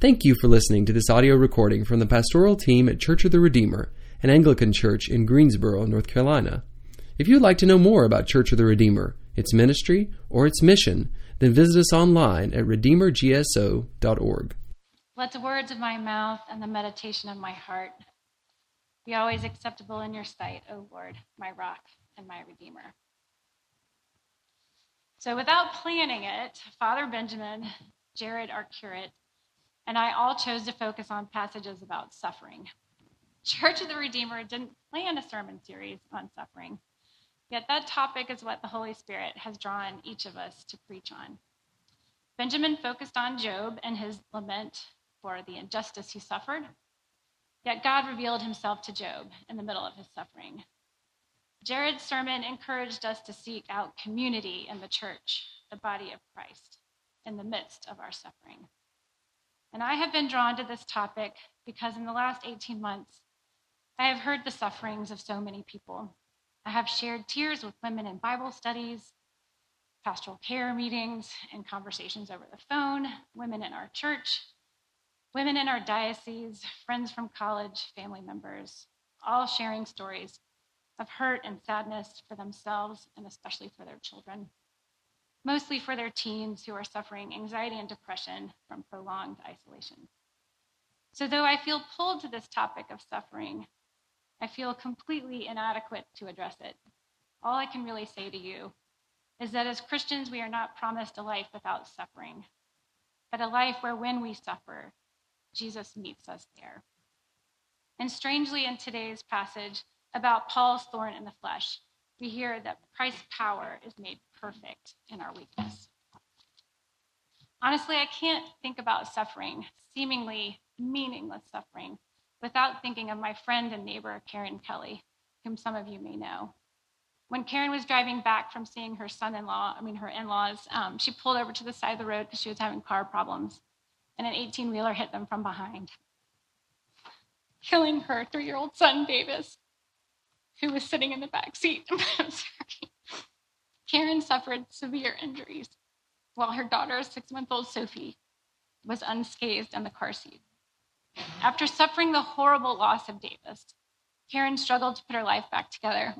Thank you for listening to this audio recording from the pastoral team at Church of the Redeemer, an Anglican church in Greensboro, North Carolina. If you'd like to know more about Church of the Redeemer, its ministry, or its mission, then visit us online at redeemergso.org. Let the words of my mouth and the meditation of my heart be always acceptable in your sight, O Lord, my rock and my redeemer. So, without planning it, Father Benjamin, Jared, our curate, and I all chose to focus on passages about suffering. Church of the Redeemer didn't plan a sermon series on suffering, yet that topic is what the Holy Spirit has drawn each of us to preach on. Benjamin focused on Job and his lament for the injustice he suffered, yet God revealed himself to Job in the middle of his suffering. Jared's sermon encouraged us to seek out community in the church, the body of Christ, in the midst of our suffering. And I have been drawn to this topic because in the last 18 months, I have heard the sufferings of so many people. I have shared tears with women in Bible studies, pastoral care meetings, and conversations over the phone, women in our church, women in our diocese, friends from college, family members, all sharing stories of hurt and sadness for themselves and especially for their children mostly for their teens who are suffering anxiety and depression from prolonged isolation. So, though I feel pulled to this topic of suffering, I feel completely inadequate to address it. All I can really say to you is that as Christians, we are not promised a life without suffering, but a life where when we suffer, Jesus meets us there. And strangely, in today's passage about Paul's thorn in the flesh, we hear that Christ's power is made perfect in our weakness. Honestly, I can't think about suffering, seemingly meaningless suffering, without thinking of my friend and neighbor, Karen Kelly, whom some of you may know. When Karen was driving back from seeing her son in law, I mean, her in laws, um, she pulled over to the side of the road because she was having car problems, and an 18 wheeler hit them from behind, killing her three year old son, Davis, who was sitting in the back seat. Karen suffered severe injuries, while her daughter, six month old Sophie, was unscathed in the car seat. After suffering the horrible loss of Davis, Karen struggled to put her life back together.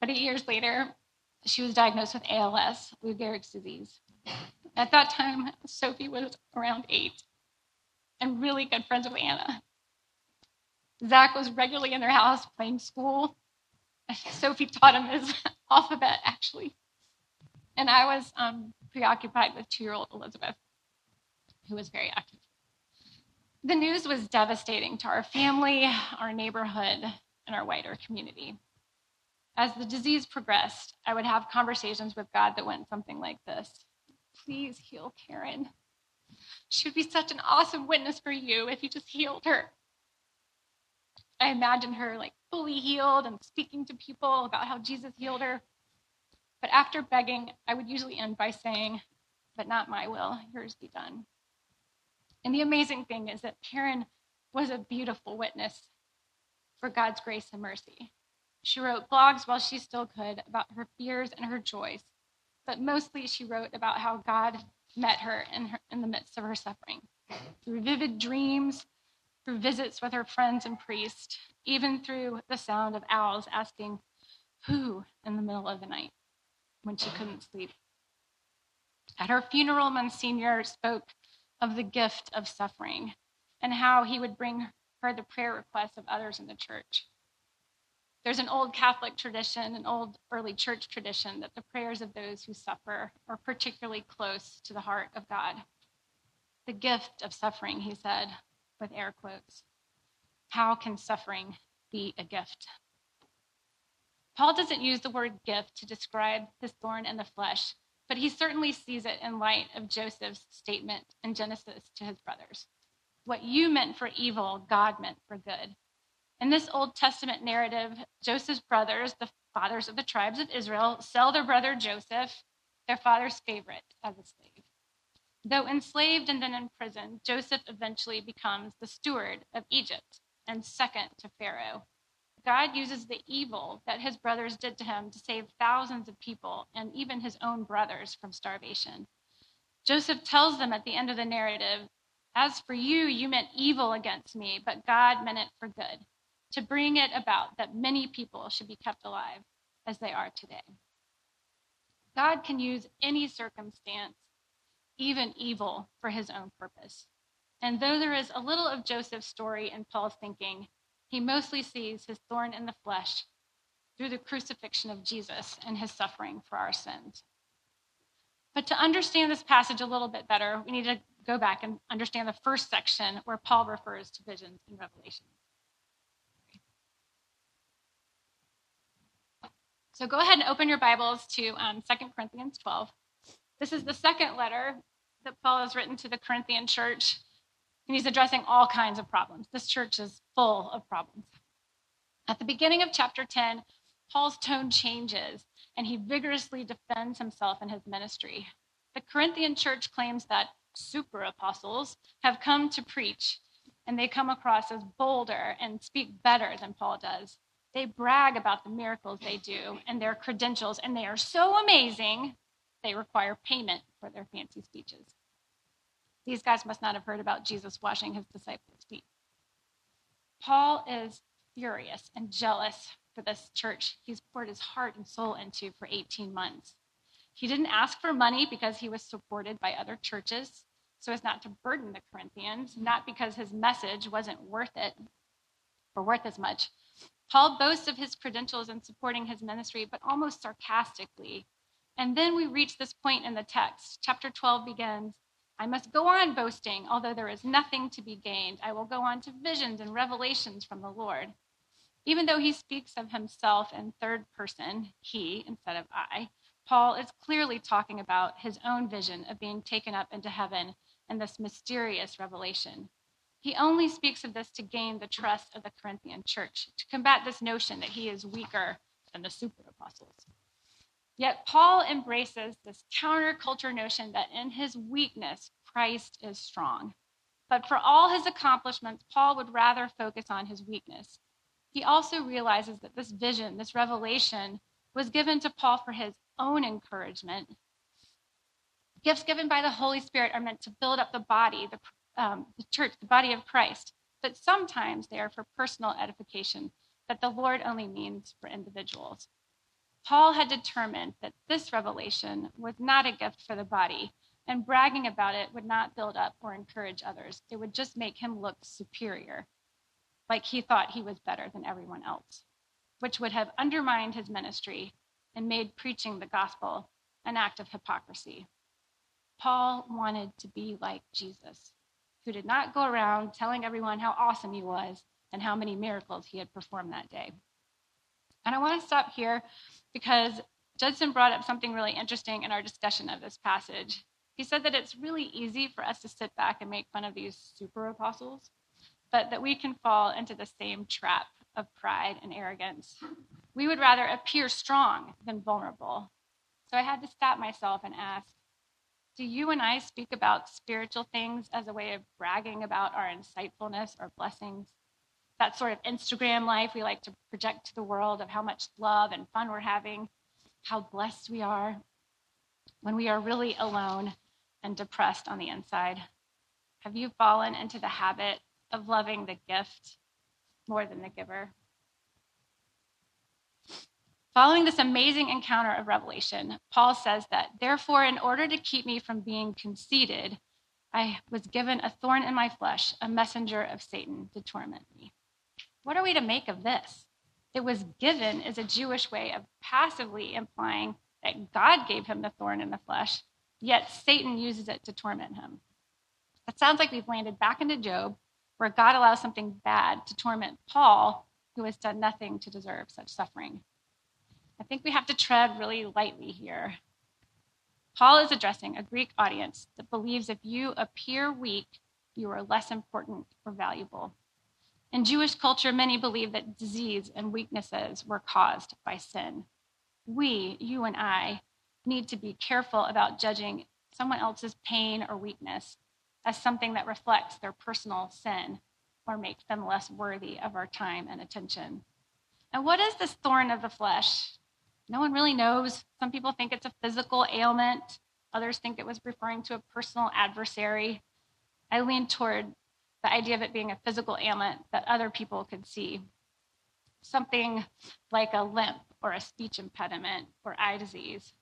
But eight years later, she was diagnosed with ALS, Lou Gehrig's disease. At that time, Sophie was around eight and really good friends with Anna. Zach was regularly in their house playing school. Sophie taught him his alphabet, actually. And I was um, preoccupied with two year old Elizabeth, who was very active. The news was devastating to our family, our neighborhood, and our wider community. As the disease progressed, I would have conversations with God that went something like this Please heal Karen. She would be such an awesome witness for you if you just healed her. I imagined her like fully healed and speaking to people about how Jesus healed her. But after begging, I would usually end by saying, But not my will, yours be done. And the amazing thing is that Karen was a beautiful witness for God's grace and mercy. She wrote blogs while she still could about her fears and her joys, but mostly she wrote about how God met her in, her, in the midst of her suffering through vivid dreams, through visits with her friends and priests, even through the sound of owls asking, Who in the middle of the night when she couldn't sleep. At her funeral, Monsignor spoke of the gift of suffering and how he would bring her the prayer requests of others in the church. There's an old Catholic tradition, an old early church tradition, that the prayers of those who suffer are particularly close to the heart of God. The gift of suffering, he said, with air quotes. How can suffering be a gift? Paul doesn't use the word gift to describe his thorn in the flesh, but he certainly sees it in light of Joseph's statement in Genesis to his brothers. What you meant for evil, God meant for good. In this Old Testament narrative, Joseph's brothers, the fathers of the tribes of Israel, sell their brother Joseph, their father's favorite, as a slave. Though enslaved and then imprisoned, Joseph eventually becomes the steward of Egypt and second to Pharaoh. God uses the evil that his brothers did to him to save thousands of people and even his own brothers from starvation. Joseph tells them at the end of the narrative, As for you, you meant evil against me, but God meant it for good, to bring it about that many people should be kept alive as they are today. God can use any circumstance, even evil, for his own purpose. And though there is a little of Joseph's story in Paul's thinking, he mostly sees his thorn in the flesh through the crucifixion of Jesus and his suffering for our sins. But to understand this passage a little bit better, we need to go back and understand the first section where Paul refers to visions and revelations. So go ahead and open your Bibles to um, 2 Corinthians 12. This is the second letter that Paul has written to the Corinthian church, and he's addressing all kinds of problems. This church is full of problems. At the beginning of chapter 10, Paul's tone changes and he vigorously defends himself and his ministry. The Corinthian church claims that super apostles have come to preach, and they come across as bolder and speak better than Paul does. They brag about the miracles they do and their credentials, and they are so amazing, they require payment for their fancy speeches. These guys must not have heard about Jesus washing his disciples' feet. Paul is furious and jealous for this church he's poured his heart and soul into for 18 months. He didn't ask for money because he was supported by other churches so as not to burden the Corinthians, not because his message wasn't worth it or worth as much, Paul boasts of his credentials in supporting his ministry, but almost sarcastically. And then we reach this point in the text. Chapter 12 begins I must go on boasting, although there is nothing to be gained. I will go on to visions and revelations from the Lord. Even though he speaks of himself in third person, he instead of I, Paul is clearly talking about his own vision of being taken up into heaven and this mysterious revelation. He only speaks of this to gain the trust of the Corinthian church, to combat this notion that he is weaker than the super apostles. Yet Paul embraces this counterculture notion that in his weakness, Christ is strong. But for all his accomplishments, Paul would rather focus on his weakness. He also realizes that this vision, this revelation, was given to Paul for his own encouragement. Gifts given by the Holy Spirit are meant to build up the body, the um, the church, the body of Christ, but sometimes they are for personal edification that the Lord only means for individuals. Paul had determined that this revelation was not a gift for the body, and bragging about it would not build up or encourage others. It would just make him look superior, like he thought he was better than everyone else, which would have undermined his ministry and made preaching the gospel an act of hypocrisy. Paul wanted to be like Jesus who did not go around telling everyone how awesome he was and how many miracles he had performed that day. And I want to stop here because Judson brought up something really interesting in our discussion of this passage. He said that it's really easy for us to sit back and make fun of these super apostles, but that we can fall into the same trap of pride and arrogance. We would rather appear strong than vulnerable. So I had to stop myself and ask do you and I speak about spiritual things as a way of bragging about our insightfulness or blessings? That sort of Instagram life we like to project to the world of how much love and fun we're having, how blessed we are, when we are really alone and depressed on the inside. Have you fallen into the habit of loving the gift more than the giver? Following this amazing encounter of revelation, Paul says that, therefore, in order to keep me from being conceited, I was given a thorn in my flesh, a messenger of Satan to torment me. What are we to make of this? It was given as a Jewish way of passively implying that God gave him the thorn in the flesh, yet Satan uses it to torment him. It sounds like we've landed back into Job, where God allows something bad to torment Paul, who has done nothing to deserve such suffering. I think we have to tread really lightly here. Paul is addressing a Greek audience that believes if you appear weak, you are less important or valuable. In Jewish culture, many believe that disease and weaknesses were caused by sin. We, you and I, need to be careful about judging someone else's pain or weakness as something that reflects their personal sin or makes them less worthy of our time and attention. And what is this thorn of the flesh? No one really knows. Some people think it's a physical ailment. Others think it was referring to a personal adversary. I lean toward the idea of it being a physical ailment that other people could see. Something like a limp or a speech impediment or eye disease.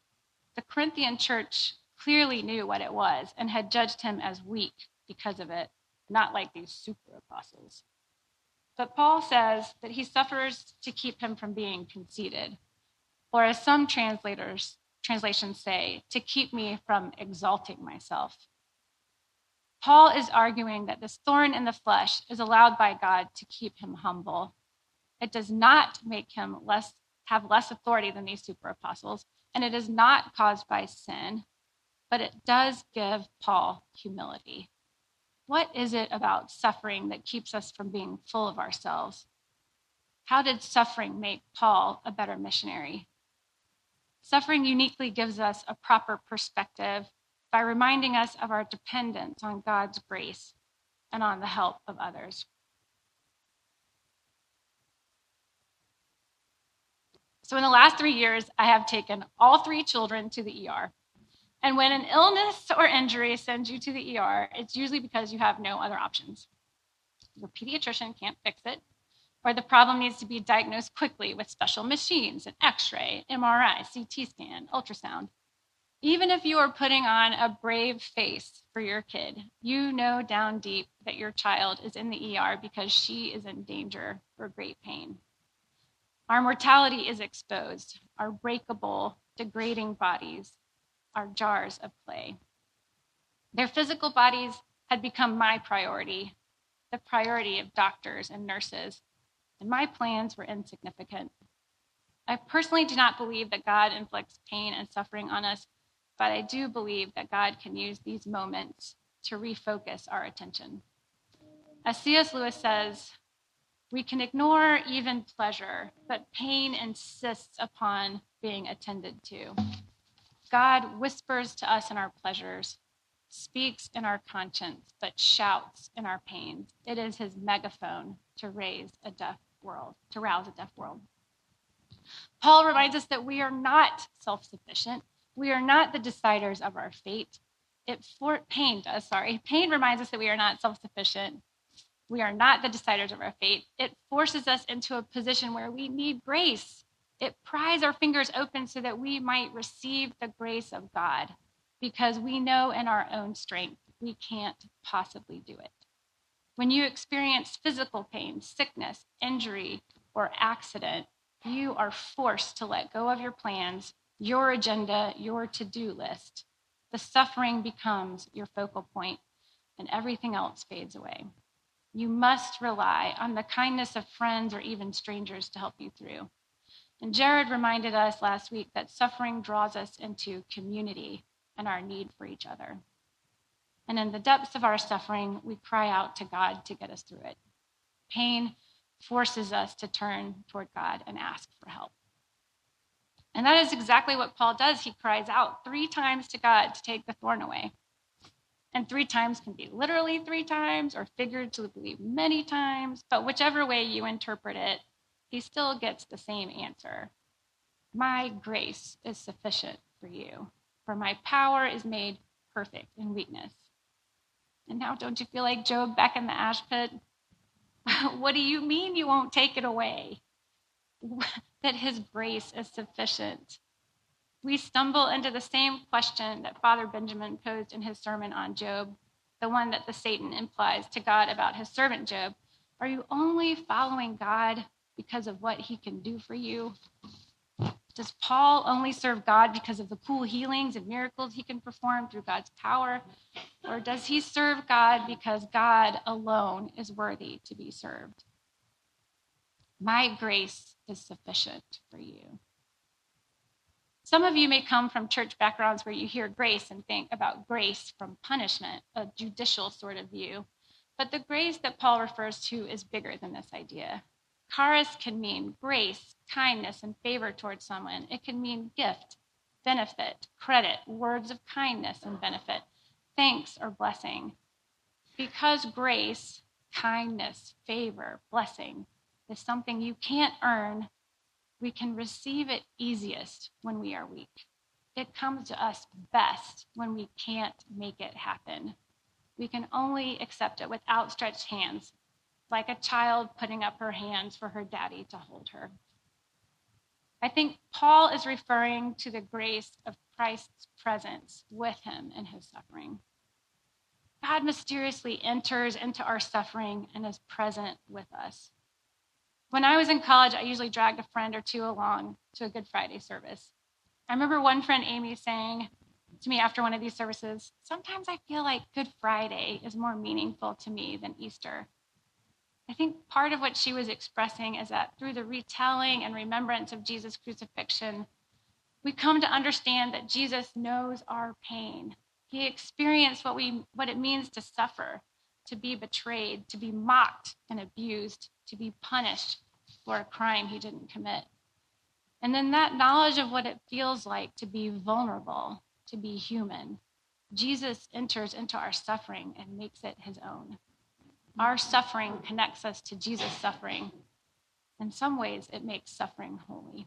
The Corinthian church clearly knew what it was and had judged him as weak because of it, not like these super apostles. But Paul says that he suffers to keep him from being conceited, or as some translators translations say, to keep me from exalting myself. Paul is arguing that this thorn in the flesh is allowed by God to keep him humble. It does not make him less have less authority than these super apostles, and it is not caused by sin, but it does give Paul humility. What is it about suffering that keeps us from being full of ourselves? How did suffering make Paul a better missionary? Suffering uniquely gives us a proper perspective by reminding us of our dependence on God's grace and on the help of others. So, in the last three years, I have taken all three children to the ER. And when an illness or injury sends you to the ER, it's usually because you have no other options. Your pediatrician can't fix it, or the problem needs to be diagnosed quickly with special machines, an x ray, MRI, CT scan, ultrasound. Even if you are putting on a brave face for your kid, you know down deep that your child is in the ER because she is in danger or great pain. Our mortality is exposed, our breakable, degrading bodies are jars of clay. Their physical bodies had become my priority, the priority of doctors and nurses, and my plans were insignificant. I personally do not believe that God inflicts pain and suffering on us, but I do believe that God can use these moments to refocus our attention. As C.S. Lewis says, we can ignore even pleasure, but pain insists upon being attended to. God whispers to us in our pleasures, speaks in our conscience, but shouts in our pains. It is his megaphone to raise a deaf world, to rouse a deaf world. Paul reminds us that we are not self sufficient. We are not the deciders of our fate. It for pain does, sorry. Pain reminds us that we are not self sufficient. We are not the deciders of our fate. It forces us into a position where we need grace. It pries our fingers open so that we might receive the grace of God because we know in our own strength we can't possibly do it. When you experience physical pain, sickness, injury, or accident, you are forced to let go of your plans, your agenda, your to do list. The suffering becomes your focal point, and everything else fades away. You must rely on the kindness of friends or even strangers to help you through. And Jared reminded us last week that suffering draws us into community and our need for each other. And in the depths of our suffering, we cry out to God to get us through it. Pain forces us to turn toward God and ask for help. And that is exactly what Paul does. He cries out three times to God to take the thorn away. And three times can be literally three times or figuratively many times, but whichever way you interpret it, he still gets the same answer My grace is sufficient for you, for my power is made perfect in weakness. And now, don't you feel like Job back in the ash pit? what do you mean you won't take it away? that his grace is sufficient. We stumble into the same question that Father Benjamin posed in his sermon on Job, the one that the Satan implies to God about his servant Job. Are you only following God because of what he can do for you? Does Paul only serve God because of the cool healings and miracles he can perform through God's power? Or does he serve God because God alone is worthy to be served? My grace is sufficient for you. Some of you may come from church backgrounds where you hear grace and think about grace from punishment, a judicial sort of view. But the grace that Paul refers to is bigger than this idea. Charis can mean grace, kindness, and favor towards someone. It can mean gift, benefit, credit, words of kindness and benefit, thanks or blessing. Because grace, kindness, favor, blessing is something you can't earn, we can receive it easiest when we are weak. it comes to us best when we can't make it happen. We can only accept it with outstretched hands, like a child putting up her hands for her daddy to hold her. I think Paul is referring to the grace of Christ's presence with him in his suffering. God mysteriously enters into our suffering and is present with us. When I was in college, I usually dragged a friend or two along to a Good Friday service. I remember one friend, Amy, saying to me after one of these services, Sometimes I feel like Good Friday is more meaningful to me than Easter. I think part of what she was expressing is that through the retelling and remembrance of Jesus' crucifixion, we come to understand that Jesus knows our pain. He experienced what, we, what it means to suffer, to be betrayed, to be mocked and abused, to be punished for a crime he didn't commit. And then that knowledge of what it feels like to be vulnerable, to be human, Jesus enters into our suffering and makes it his own. Our suffering connects us to Jesus' suffering. In some ways, it makes suffering holy.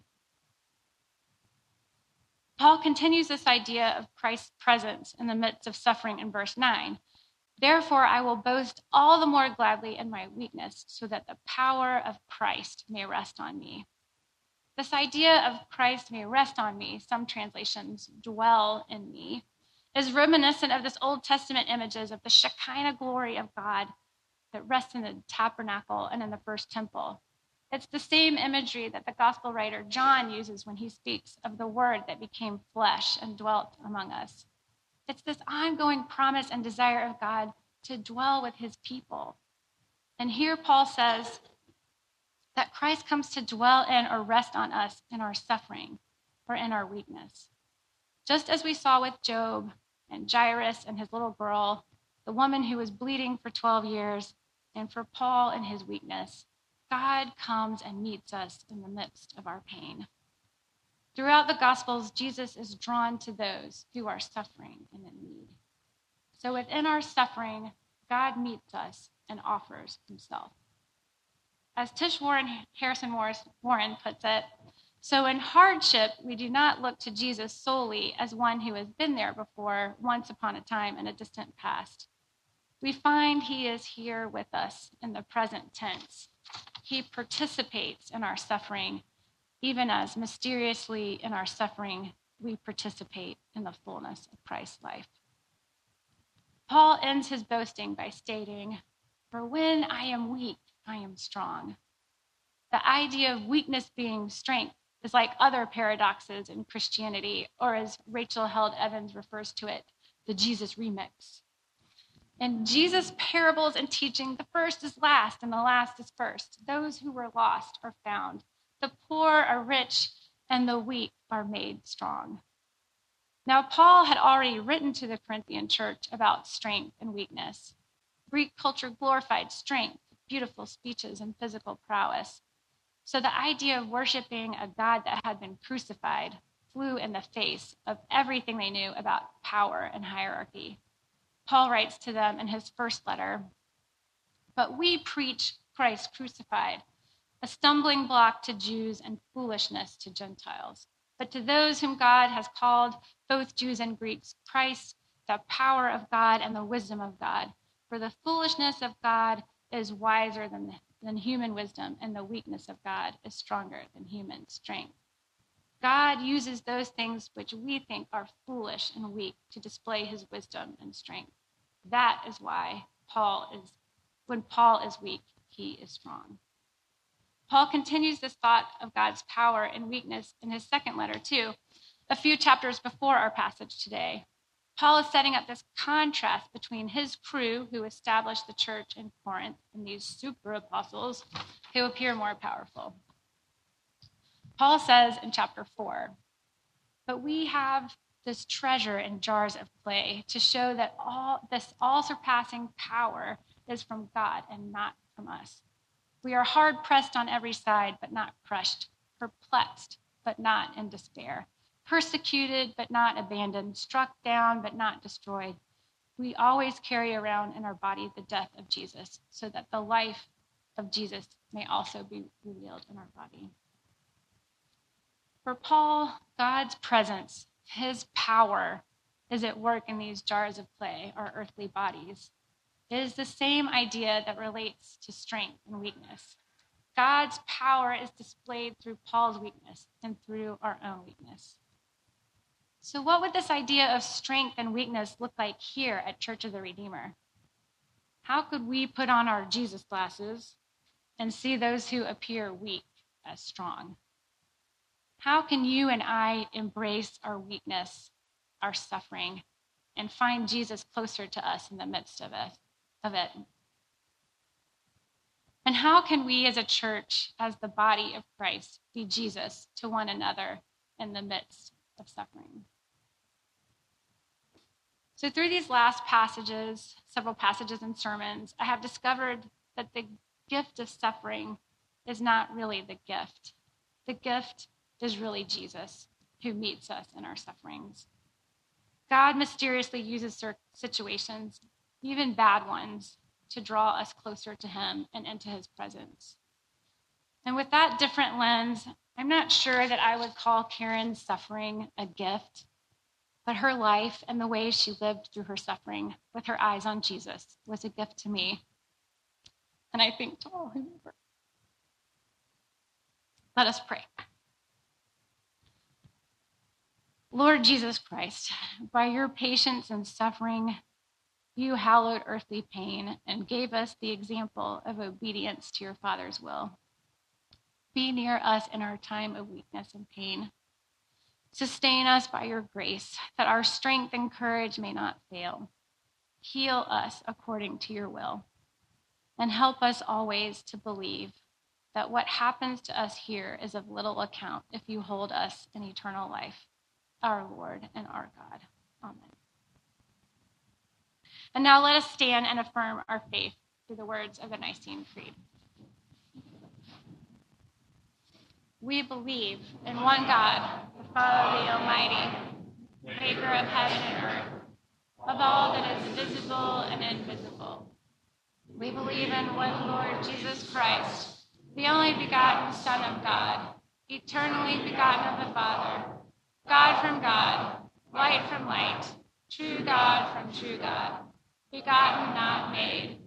Paul continues this idea of Christ's presence in the midst of suffering in verse 9. Therefore, I will boast all the more gladly in my weakness, so that the power of Christ may rest on me. This idea of Christ may rest on me, some translations dwell in me, is reminiscent of this Old Testament images of the Shekinah glory of God that rests in the tabernacle and in the first temple. It's the same imagery that the gospel writer John uses when he speaks of the word that became flesh and dwelt among us. It's this ongoing promise and desire of God to dwell with his people. And here Paul says that Christ comes to dwell in or rest on us in our suffering or in our weakness. Just as we saw with Job and Jairus and his little girl, the woman who was bleeding for 12 years, and for Paul and his weakness, God comes and meets us in the midst of our pain. Throughout the Gospels, Jesus is drawn to those who are suffering and in need. So within our suffering, God meets us and offers himself. As Tish Warren, Harrison Warren puts it, so in hardship, we do not look to Jesus solely as one who has been there before, once upon a time in a distant past. We find he is here with us in the present tense. He participates in our suffering even as mysteriously in our suffering, we participate in the fullness of Christ's life. Paul ends his boasting by stating, For when I am weak, I am strong. The idea of weakness being strength is like other paradoxes in Christianity, or as Rachel Held Evans refers to it, the Jesus remix. In Jesus' parables and teaching, the first is last and the last is first. Those who were lost are found. The poor are rich, and the weak are made strong. Now, Paul had already written to the Corinthian church about strength and weakness. Greek culture glorified strength, beautiful speeches, and physical prowess. So the idea of worshiping a God that had been crucified flew in the face of everything they knew about power and hierarchy. Paul writes to them in his first letter But we preach Christ crucified a stumbling block to Jews and foolishness to Gentiles. But to those whom God has called, both Jews and Greeks, Christ, the power of God and the wisdom of God. For the foolishness of God is wiser than, than human wisdom, and the weakness of God is stronger than human strength. God uses those things which we think are foolish and weak to display his wisdom and strength. That is why Paul is, when Paul is weak, he is strong. Paul continues this thought of God's power and weakness in his second letter, too, a few chapters before our passage today. Paul is setting up this contrast between his crew, who established the church in Corinth, and these super apostles who appear more powerful. Paul says in chapter 4 But we have this treasure in jars of clay to show that all this all surpassing power is from God and not from us. We are hard pressed on every side, but not crushed, perplexed, but not in despair, persecuted, but not abandoned, struck down, but not destroyed. We always carry around in our body the death of Jesus, so that the life of Jesus may also be revealed in our body. For Paul, God's presence His power is at work in these jars of clay, our earthly bodies. It is the same idea that relates to strength and weakness. God's power is displayed through Paul's weakness and through our own weakness. So, what would this idea of strength and weakness look like here at Church of the Redeemer? How could we put on our Jesus glasses and see those who appear weak as strong? How can you and I embrace our weakness, our suffering, and find Jesus closer to us in the midst of it? Of it? And how can we as a church, as the body of Christ, be Jesus to one another in the midst of suffering? So, through these last passages, several passages and sermons, I have discovered that the gift of suffering is not really the gift. The gift is really Jesus who meets us in our sufferings. God mysteriously uses situations, even bad ones, to draw us closer to Him and into His presence. And with that different lens, I'm not sure that I would call Karen's suffering a gift, but her life and the way she lived through her suffering with her eyes on Jesus was a gift to me. And I think to all who knew her. Let us pray. Lord Jesus Christ, by your patience and suffering, you hallowed earthly pain and gave us the example of obedience to your Father's will. Be near us in our time of weakness and pain. Sustain us by your grace, that our strength and courage may not fail. Heal us according to your will, and help us always to believe that what happens to us here is of little account if you hold us in eternal life our Lord and our God. Amen. And now let us stand and affirm our faith through the words of the Nicene Creed. We believe in one God, the Father, the Almighty, maker of heaven and earth, of all that is visible and invisible. We believe in one Lord Jesus Christ, the only begotten Son of God, eternally begotten of the Father God from God, light from light, true God from true God, begotten, not made,